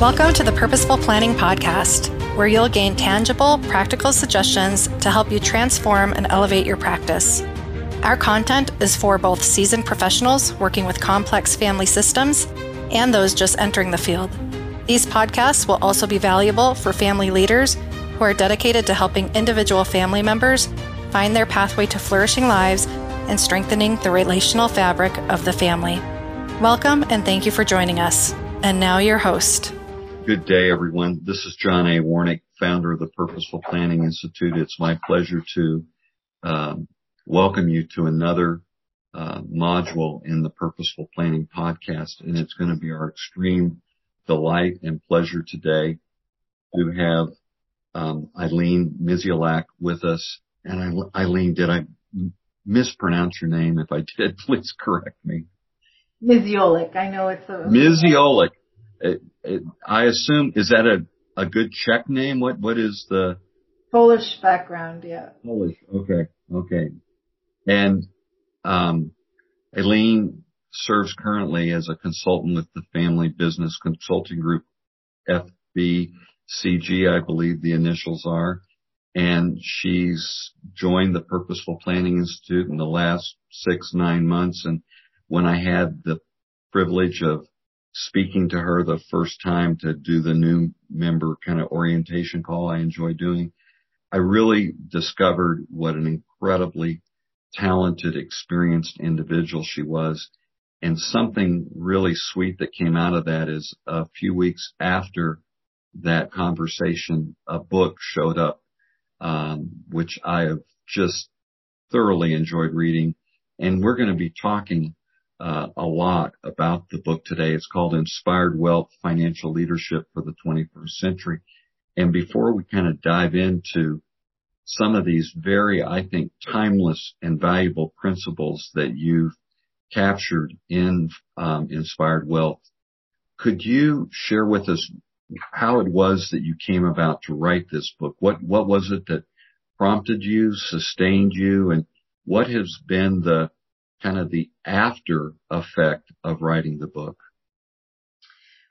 Welcome to the Purposeful Planning Podcast, where you'll gain tangible, practical suggestions to help you transform and elevate your practice. Our content is for both seasoned professionals working with complex family systems and those just entering the field. These podcasts will also be valuable for family leaders who are dedicated to helping individual family members find their pathway to flourishing lives and strengthening the relational fabric of the family. Welcome and thank you for joining us. And now, your host. Good day, everyone. This is John A. Warnick, founder of the Purposeful Planning Institute. It's my pleasure to um, welcome you to another uh, module in the Purposeful Planning podcast, and it's going to be our extreme delight and pleasure today to have um, Aileen Mizialak with us. And Aileen, did I mispronounce your name? If I did, please correct me. Miziolek. I know it's a Miziolek. It, it, I assume is that a a good Czech name? What what is the Polish background? Yeah. Polish. Okay. Okay. And um, Aileen serves currently as a consultant with the Family Business Consulting Group, FBCG, I believe the initials are. And she's joined the Purposeful Planning Institute in the last six, nine months. And when I had the privilege of speaking to her the first time to do the new member kind of orientation call I enjoy doing, I really discovered what an incredibly talented, experienced individual she was. And something really sweet that came out of that is a few weeks after that conversation, a book showed up, um, which I have just thoroughly enjoyed reading. And we're going to be talking uh, a lot about the book today. It's called Inspired Wealth Financial Leadership for the 21st Century. And before we kind of dive into some of these very, I think, timeless and valuable principles that you've captured in um, Inspired Wealth, could you share with us how it was that you came about to write this book? What what was it that prompted you, sustained you, and what has been the kind of the after effect of writing the book?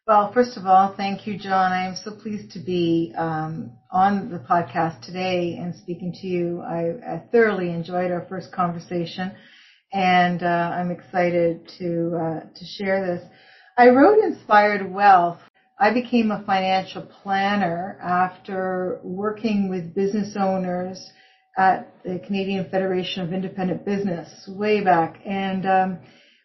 Well, first of all, thank you, John. I am so pleased to be um, on the podcast today and speaking to you. I, I thoroughly enjoyed our first conversation, and uh, I'm excited to uh, to share this. I wrote Inspired Wealth. I became a financial planner after working with business owners at the Canadian Federation of Independent Business way back. And um,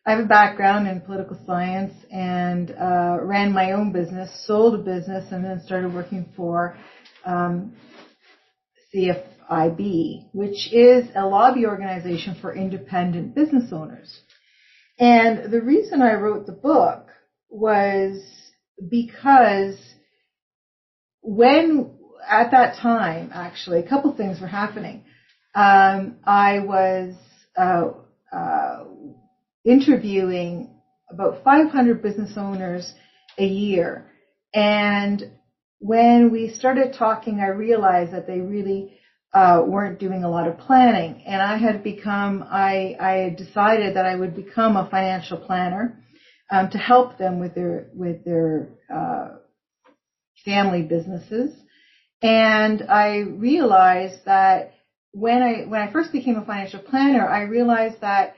I have a background in political science and uh, ran my own business, sold a business, and then started working for um, CFIB, which is a lobby organization for independent business owners. And the reason I wrote the book was because when at that time, actually, a couple things were happening. Um, I was uh, uh, interviewing about 500 business owners a year, and when we started talking, I realized that they really uh, weren't doing a lot of planning, and I had become I I decided that I would become a financial planner um, to help them with their with their uh, family businesses and I realized that when I when I first became a financial planner, I realized that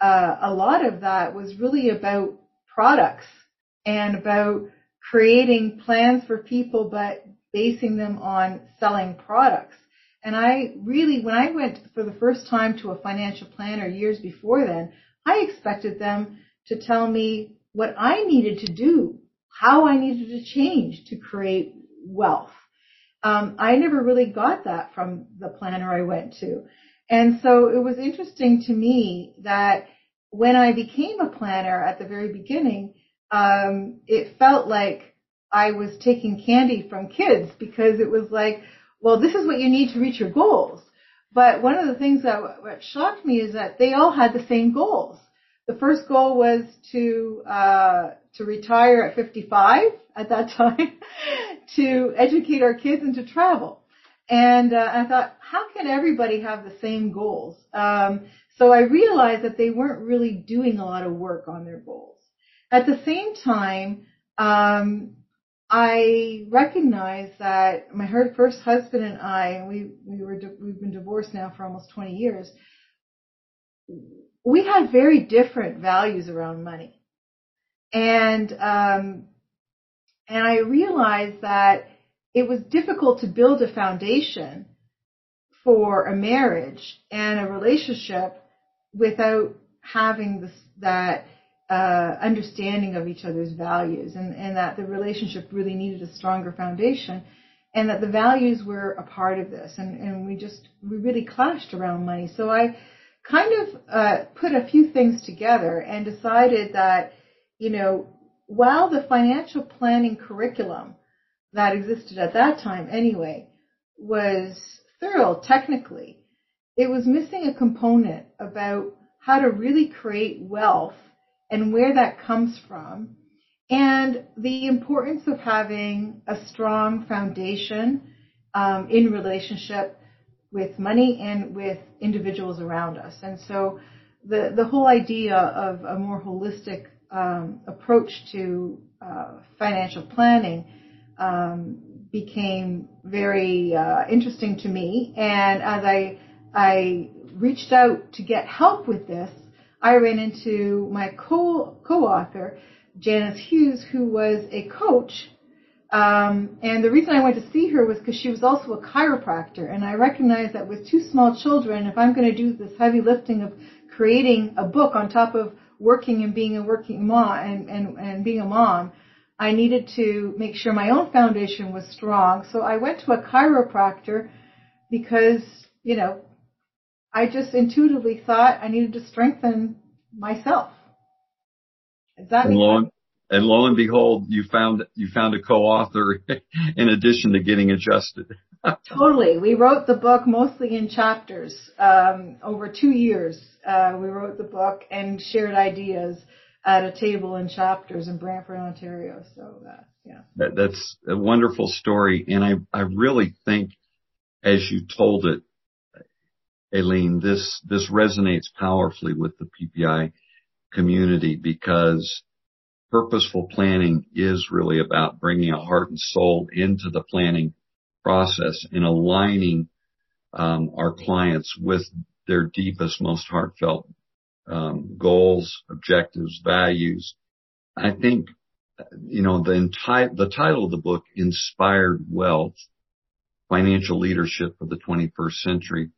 uh, a lot of that was really about products and about creating plans for people, but basing them on selling products. And I really, when I went for the first time to a financial planner years before then, I expected them to tell me what I needed to do, how I needed to change to create wealth um, I never really got that from the planner I went to. And so it was interesting to me that when I became a planner at the very beginning, um, it felt like I was taking candy from kids because it was like, well, this is what you need to reach your goals. But one of the things that what shocked me is that they all had the same goals. The first goal was to uh, to retire at 55 at that time, to educate our kids and to travel. And uh, I thought, how can everybody have the same goals? Um, So I realized that they weren't really doing a lot of work on their goals. At the same time, um, I recognized that my first husband and I, we we were we've been divorced now for almost 20 years. We had very different values around money, and um, and I realized that it was difficult to build a foundation for a marriage and a relationship without having this, that uh, understanding of each other's values and, and that the relationship really needed a stronger foundation and that the values were a part of this. And, and we just we really clashed around money. So i kind of uh, put a few things together and decided that you know while the financial planning curriculum that existed at that time anyway was thorough technically it was missing a component about how to really create wealth and where that comes from and the importance of having a strong foundation um, in relationship with money and with individuals around us. And so the, the whole idea of a more holistic um, approach to uh, financial planning um, became very uh, interesting to me. And as I I reached out to get help with this, I ran into my co co-author Janice Hughes, who was a coach. Um, and the reason I went to see her was because she was also a chiropractor, and I recognized that with two small children, if I'm going to do this heavy lifting of creating a book on top of working and being a working mom and, and, and being a mom, I needed to make sure my own foundation was strong. So I went to a chiropractor because, you know, I just intuitively thought I needed to strengthen myself. Is that and lo, and lo and behold, you found you found a co-author in addition to getting adjusted. totally. We wrote the book mostly in chapters. Um, over two years, uh, we wrote the book and shared ideas at a table in chapters in Brantford, Ontario. So uh, yeah, that, that's a wonderful story, and I I really think as you told it, Aileen, this, this resonates powerfully with the PPI community because purposeful planning is really about bringing a heart and soul into the planning process and aligning um, our clients with their deepest, most heartfelt um, goals, objectives, values. I think, you know, the entire the title of the book, Inspired Wealth, Financial Leadership for the 21st Century,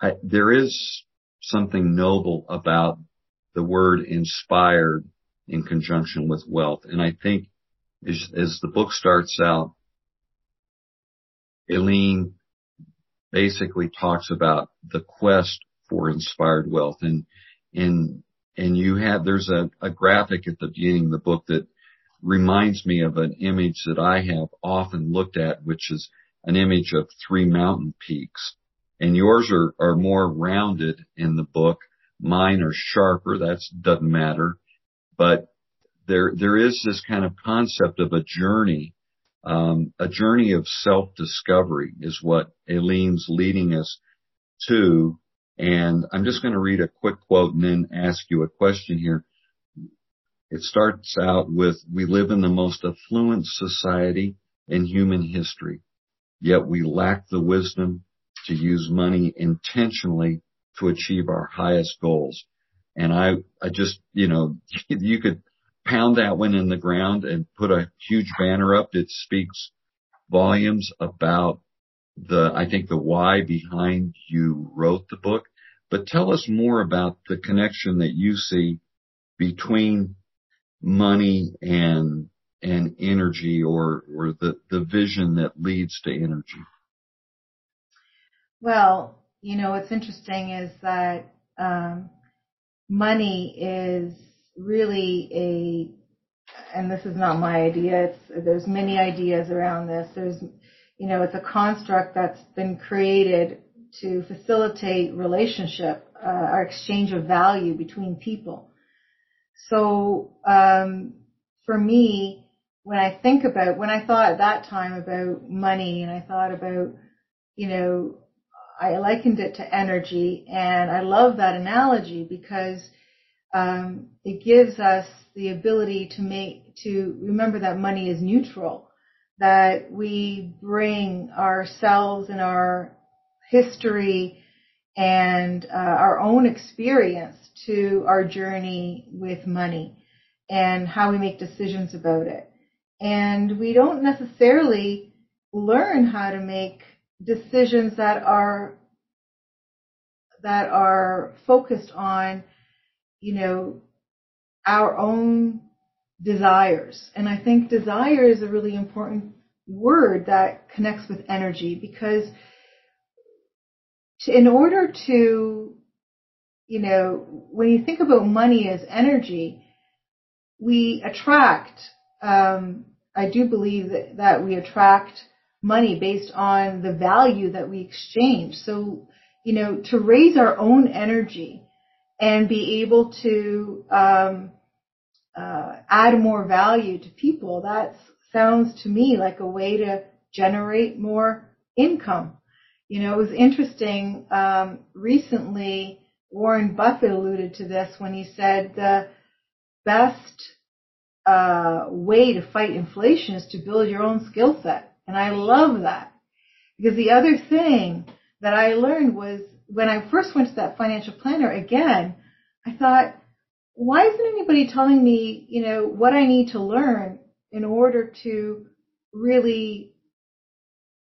I, there is something noble about the word inspired in conjunction with wealth. And I think as, as the book starts out, Aileen basically talks about the quest for inspired wealth and, and, and you have, there's a, a graphic at the beginning of the book that reminds me of an image that I have often looked at, which is an image of three mountain peaks and yours are, are more rounded in the book. Mine are sharper. That doesn't matter. But there, there is this kind of concept of a journey, um, a journey of self-discovery is what Aileen's leading us to. And I'm just going to read a quick quote and then ask you a question here. It starts out with, we live in the most affluent society in human history, yet we lack the wisdom to use money intentionally to achieve our highest goals. And I, I just, you know, you could pound that one in the ground and put a huge banner up that speaks volumes about the, I think the why behind you wrote the book. But tell us more about the connection that you see between money and and energy or or the the vision that leads to energy. Well, you know, what's interesting is that um, money is really a, and this is not my idea. It's there's many ideas around this. There's, you know, it's a construct that's been created to facilitate relationship, uh, our exchange of value between people. So um, for me, when I think about when I thought at that time about money, and I thought about, you know, I likened it to energy, and I love that analogy because um, it gives us the ability to make to remember that money is neutral, that we bring ourselves and our history and uh, our own experience to our journey with money and how we make decisions about it. And we don't necessarily learn how to make decisions that are that are focused on, you know, our own desires. And I think desire is a really important word that connects with energy because to, in order to, you know, when you think about money as energy, we attract, um, I do believe that, that we attract money based on the value that we exchange. So, you know, to raise our own energy and be able to um, uh, add more value to people, that sounds to me like a way to generate more income. You know, it was interesting. Um, recently, Warren Buffett alluded to this when he said the best uh, way to fight inflation is to build your own skill set. And I love that. Because the other thing that I learned was when I first went to that financial planner again, I thought, why isn't anybody telling me, you know, what I need to learn in order to really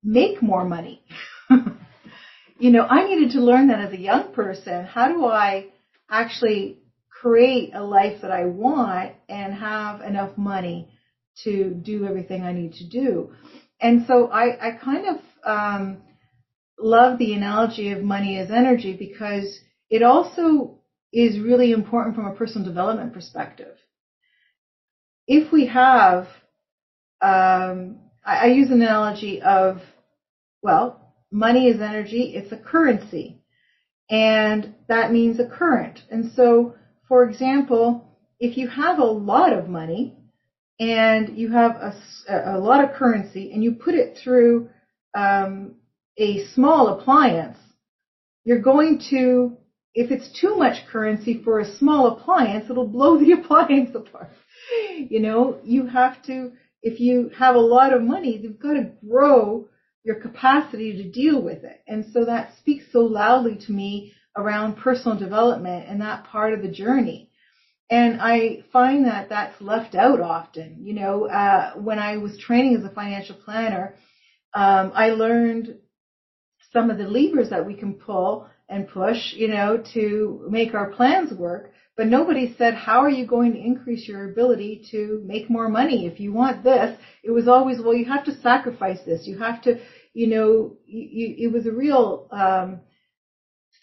make more money? you know, I needed to learn that as a young person. How do I actually create a life that I want and have enough money to do everything I need to do? And so I, I kind of um, love the analogy of money as energy because it also is really important from a personal development perspective. If we have, um, I, I use an analogy of, well, money is energy, it's a currency. And that means a current. And so, for example, if you have a lot of money, and you have a, a lot of currency and you put it through um, a small appliance, you're going to, if it's too much currency for a small appliance, it'll blow the appliance apart. You know, you have to, if you have a lot of money, you've got to grow your capacity to deal with it. And so that speaks so loudly to me around personal development and that part of the journey. And I find that that's left out often. You know, uh, when I was training as a financial planner, um, I learned some of the levers that we can pull and push, you know, to make our plans work. But nobody said, how are you going to increase your ability to make more money? If you want this, it was always, well, you have to sacrifice this. You have to, you know, you, you, it was a real, um,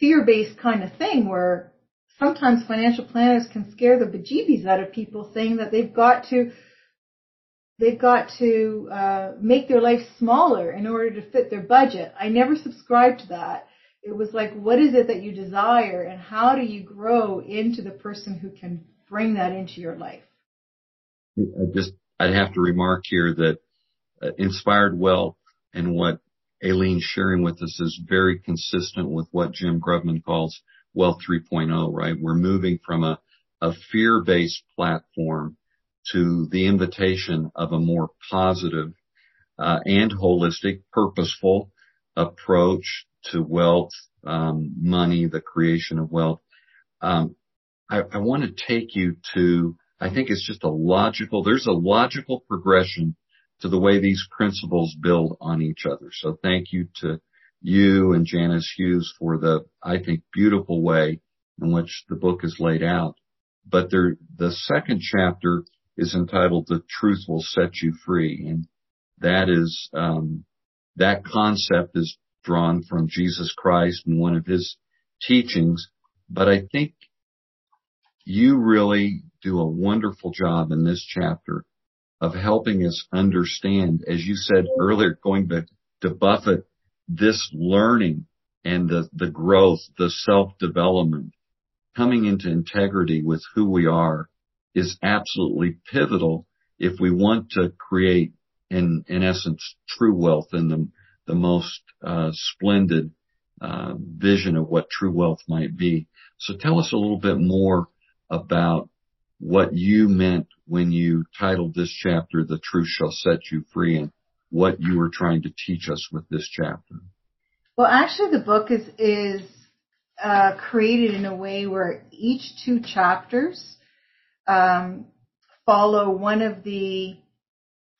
fear-based kind of thing where sometimes financial planners can scare the bejeebies out of people saying that they've got to they've got to uh, make their life smaller in order to fit their budget. I never subscribed to that. It was like, what is it that you desire, and how do you grow into the person who can bring that into your life? I just I'd have to remark here that uh, inspired wealth and what Aileen's sharing with us is very consistent with what Jim Grubman calls Wealth 3.0, right? We're moving from a, a fear-based platform to the invitation of a more positive uh, and holistic, purposeful approach to wealth, um, money, the creation of wealth. Um, I, I want to take you to, I think it's just a logical, there's a logical progression to the way these principles build on each other. So thank you to you and Janice Hughes for the, I think, beautiful way in which the book is laid out. But there, the second chapter is entitled "The Truth Will Set You Free," and that is um, that concept is drawn from Jesus Christ and one of his teachings. But I think you really do a wonderful job in this chapter of helping us understand, as you said earlier, going back to Buffett this learning and the, the growth, the self-development, coming into integrity with who we are is absolutely pivotal if we want to create in, in essence, true wealth in the, the most, uh, splendid uh, vision of what true wealth might be. So tell us a little bit more about what you meant when you titled this chapter, The Truth Shall Set You Free, and what you were trying to teach us with this chapter. Well, actually, the book is is uh, created in a way where each two chapters um, follow one of the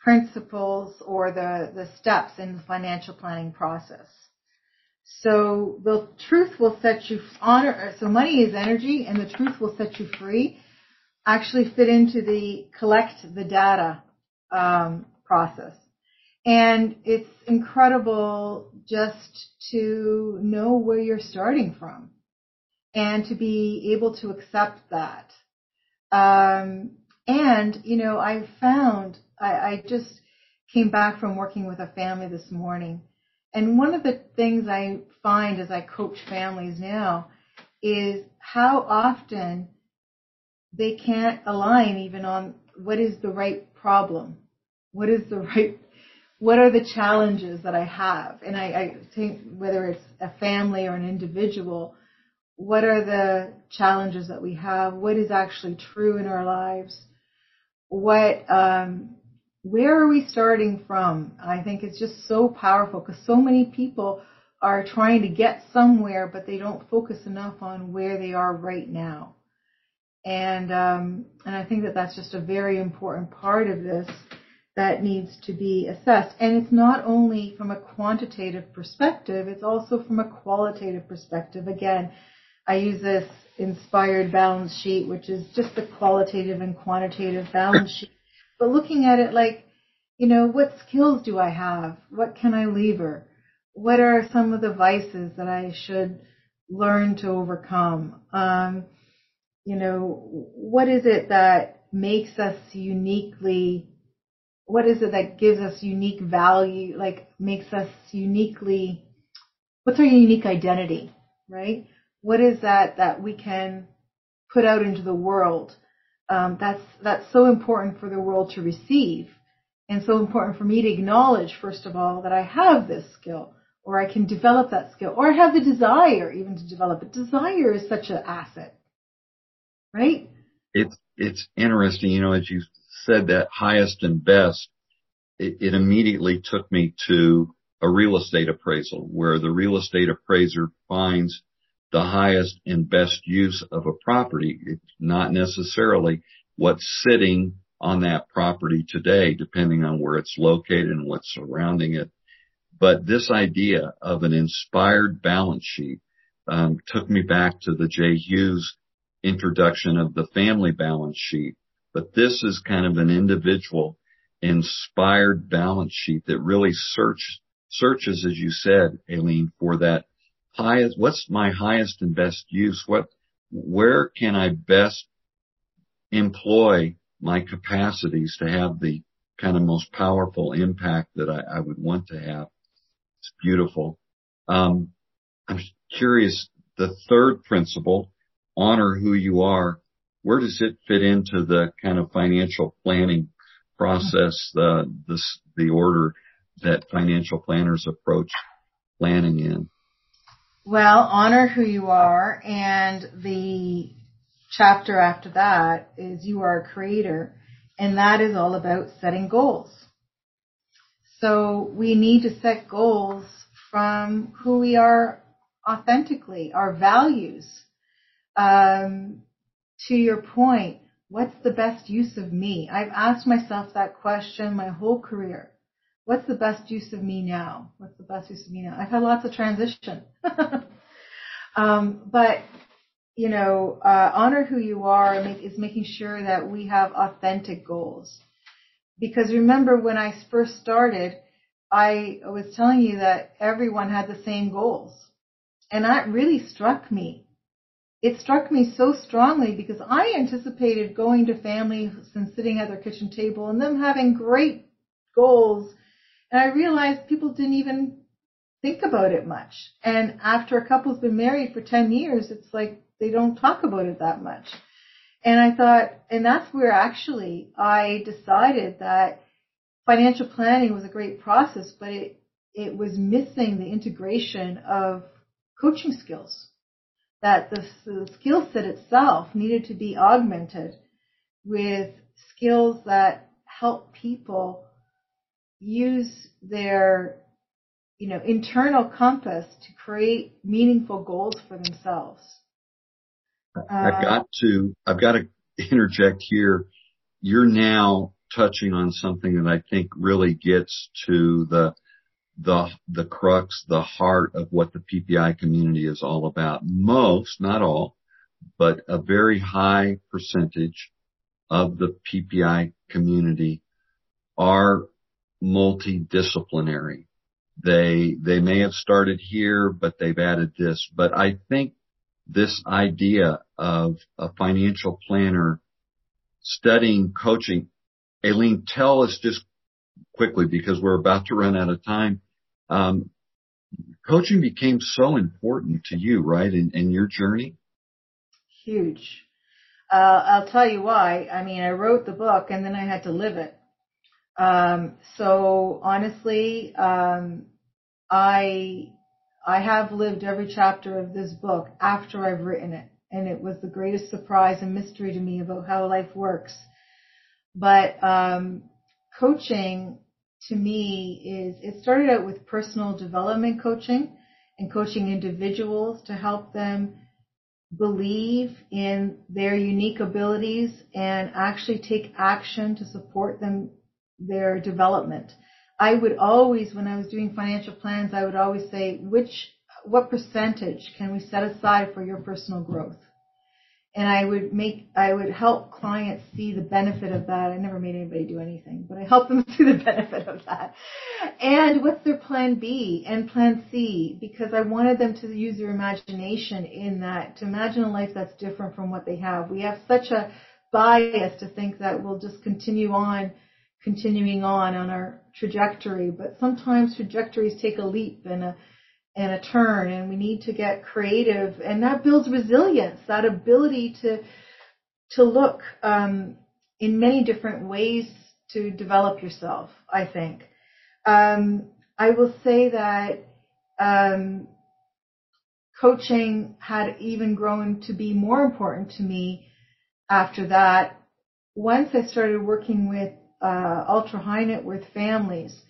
principles or the, the steps in the financial planning process. So the truth will set you honor. So money is energy, and the truth will set you free. Actually, fit into the collect the data um, process, and it's incredible just to know where you're starting from, and to be able to accept that. Um, and you know, I found I, I just came back from working with a family this morning and one of the things I find as I coach families now is how often they can't align even on what is the right problem. What is the right, what are the challenges that I have? And I, I think whether it's a family or an individual, what are the challenges that we have? What is actually true in our lives? What, um, where are we starting from? I think it's just so powerful because so many people are trying to get somewhere, but they don't focus enough on where they are right now. And um, and I think that that's just a very important part of this that needs to be assessed. And it's not only from a quantitative perspective; it's also from a qualitative perspective. Again, I use this inspired balance sheet, which is just the qualitative and quantitative balance sheet but looking at it like, you know, what skills do I have? What can I lever? What are some of the vices that I should learn to overcome? Um, you know, what is it that makes us uniquely, what is it that gives us unique value, like makes us uniquely, what's our unique identity, right? What is that that we can put out into the world? um, that's that's so important for the world to receive, and so important for me to acknowledge first of all that I have this skill, or I can develop that skill, or I have the desire even to develop it. Desire is such an asset, right? It's it's interesting, you know, as you said that highest and best, it, it immediately took me to a real estate appraisal where the real estate appraiser finds the highest and best use of a property. It's not necessarily what's sitting on that property today, depending on where it's located and what's surrounding it. But this idea of an inspired balance sheet um, took me back to the Jay Hughes introduction of the family balance sheet. But this is kind of an individual inspired balance sheet that really search, searches, as you said, Aileen, for that highest, what's my highest and best use? What, where can I best employ my capacities to have the kind of most powerful impact that I, I would want to have? It's beautiful. Um, I'm curious, the third principle, honor who you are, where does it fit into the kind of financial planning process, the, the, the order that financial planners approach planning in? Well, honor who you are, and the chapter after that is you are a creator, and that is all about setting goals. So we need to set goals from who we are authentically, our values. Um, to your point, what's the best use of me? I've asked myself that question my whole career what's the best use of me now? What's the best use of me now? I've had lots of transition. um, but, you know, uh, honor who you are make, is making sure that we have authentic goals. Because remember when I first started, I was telling you that everyone had the same goals. And that really struck me. It struck me so strongly because I anticipated going to families and sitting at their kitchen table and them having great goals and I realized people didn't even think about it much. And after a couple's been married for 10 years, it's like they don't talk about it that much. And I thought, and that's where actually I decided that financial planning was a great process, but it, it was missing the integration of coaching skills. That the, the skill set itself needed to be augmented with skills that help people use their you know internal compass to create meaningful goals for themselves. I've uh, got to I've got to interject here. You're now touching on something that I think really gets to the the the crux, the heart of what the PPI community is all about. Most, not all, but a very high percentage of the PPI community are multidisciplinary. They they may have started here, but they've added this. But I think this idea of a financial planner studying coaching. Aileen, tell us just quickly because we're about to run out of time. Um, coaching became so important to you, right, in, in your journey? Huge. Uh, I'll tell you why. I mean, I wrote the book and then I had to live it. Um, so honestly, um, I I have lived every chapter of this book after I've written it, and it was the greatest surprise and mystery to me about how life works. But um, coaching to me is it started out with personal development coaching and coaching individuals to help them believe in their unique abilities and actually take action to support them their development. I would always when I was doing financial plans I would always say which what percentage can we set aside for your personal growth? And I would make, I would help clients see the benefit of that. I never made anybody do anything, but I help them see the benefit of that. And what's their plan B and plan C? Because I wanted them to use their imagination in that, to imagine a life that's different from what they have. We have such a bias to think that we'll just continue on, continuing on on our trajectory, but sometimes trajectories take a leap and a, and a turn and we need to get creative and that builds resilience that ability to to look um, in many different ways to develop yourself i think. Um, i will say that um, coaching had even grown to be more important to me after that. Once i started working with uh, ultra high net worth families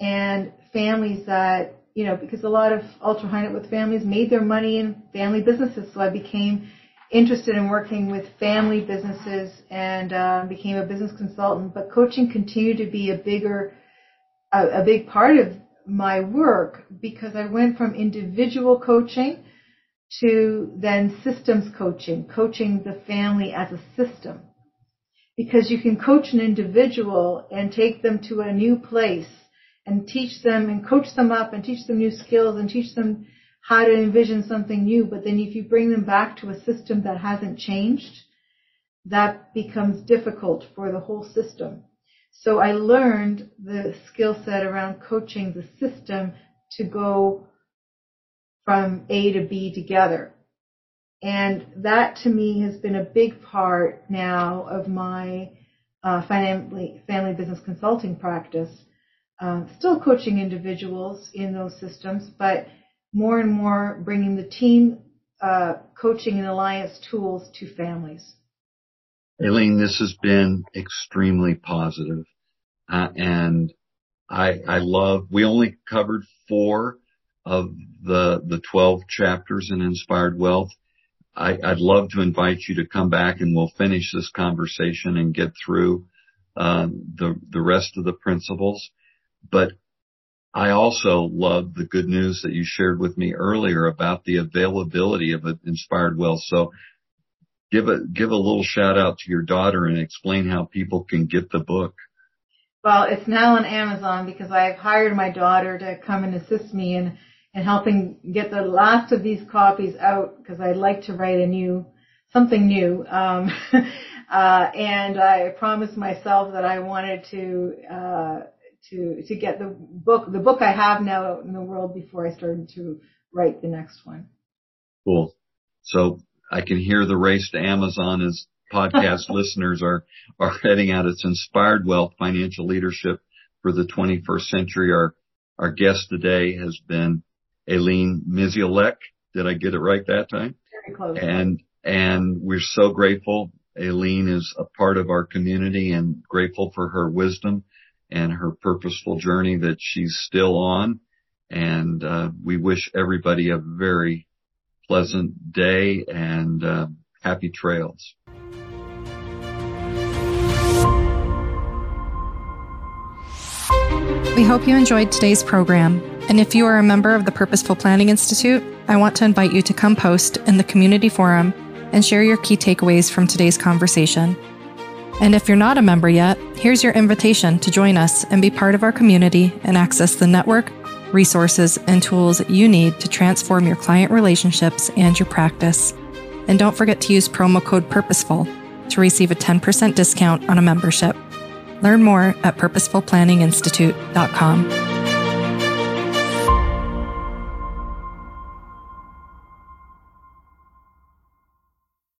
and families that you know, because a lot of ultra high net worth families made their money in family businesses. So I became interested in working with family businesses and uh, became a business consultant. But coaching continued to be a bigger, a, a big part of my work because I went from individual coaching to then systems coaching, coaching the family as a system. Because you can coach an individual and take them to a new place and teach them and coach them up and teach them new skills and teach them how to envision something new. But then if you bring them back to a system that hasn't changed, that becomes difficult for the whole system. So I learned the skill set around coaching the system to go from A to B together. And that to me has been a big part now of my uh, family, family business consulting practice uh, still coaching individuals in those systems, but more and more bringing the team uh, coaching and alliance tools to families. Aileen, this has been extremely positive. Uh, and I, I love, we only covered four of the, the 12 chapters in Inspired Wealth. I, would love to invite you to come back and we'll finish this conversation and get through, um, the, the rest of the principles. But I also love the good news that you shared with me earlier about the availability of Inspired Wealth. So give a, give a little shout out to your daughter and explain how people can get the book. Well, it's now on Amazon because I've hired my daughter to come and assist me in, in helping get the last of these copies out because I'd like to write a new, something new. Um, uh, and I promised myself that I wanted to, uh, to to get the book the book I have now in the world before I started to write the next one. Cool. So I can hear the race to Amazon as podcast listeners are are heading out. It's inspired wealth financial leadership for the 21st century. Our our guest today has been Aileen Miziolek. Did I get it right that time? Very close. And, and we're so grateful. Aileen is a part of our community and grateful for her wisdom and her purposeful journey that she's still on. And, uh, we wish everybody a very pleasant day and, uh, happy trails. We hope you enjoyed today's program. And if you are a member of the Purposeful Planning Institute, I want to invite you to come post in the community forum and share your key takeaways from today's conversation. And if you're not a member yet, here's your invitation to join us and be part of our community and access the network, resources, and tools you need to transform your client relationships and your practice. And don't forget to use promo code PURPOSEFUL to receive a 10% discount on a membership. Learn more at purposefulplanninginstitute.com.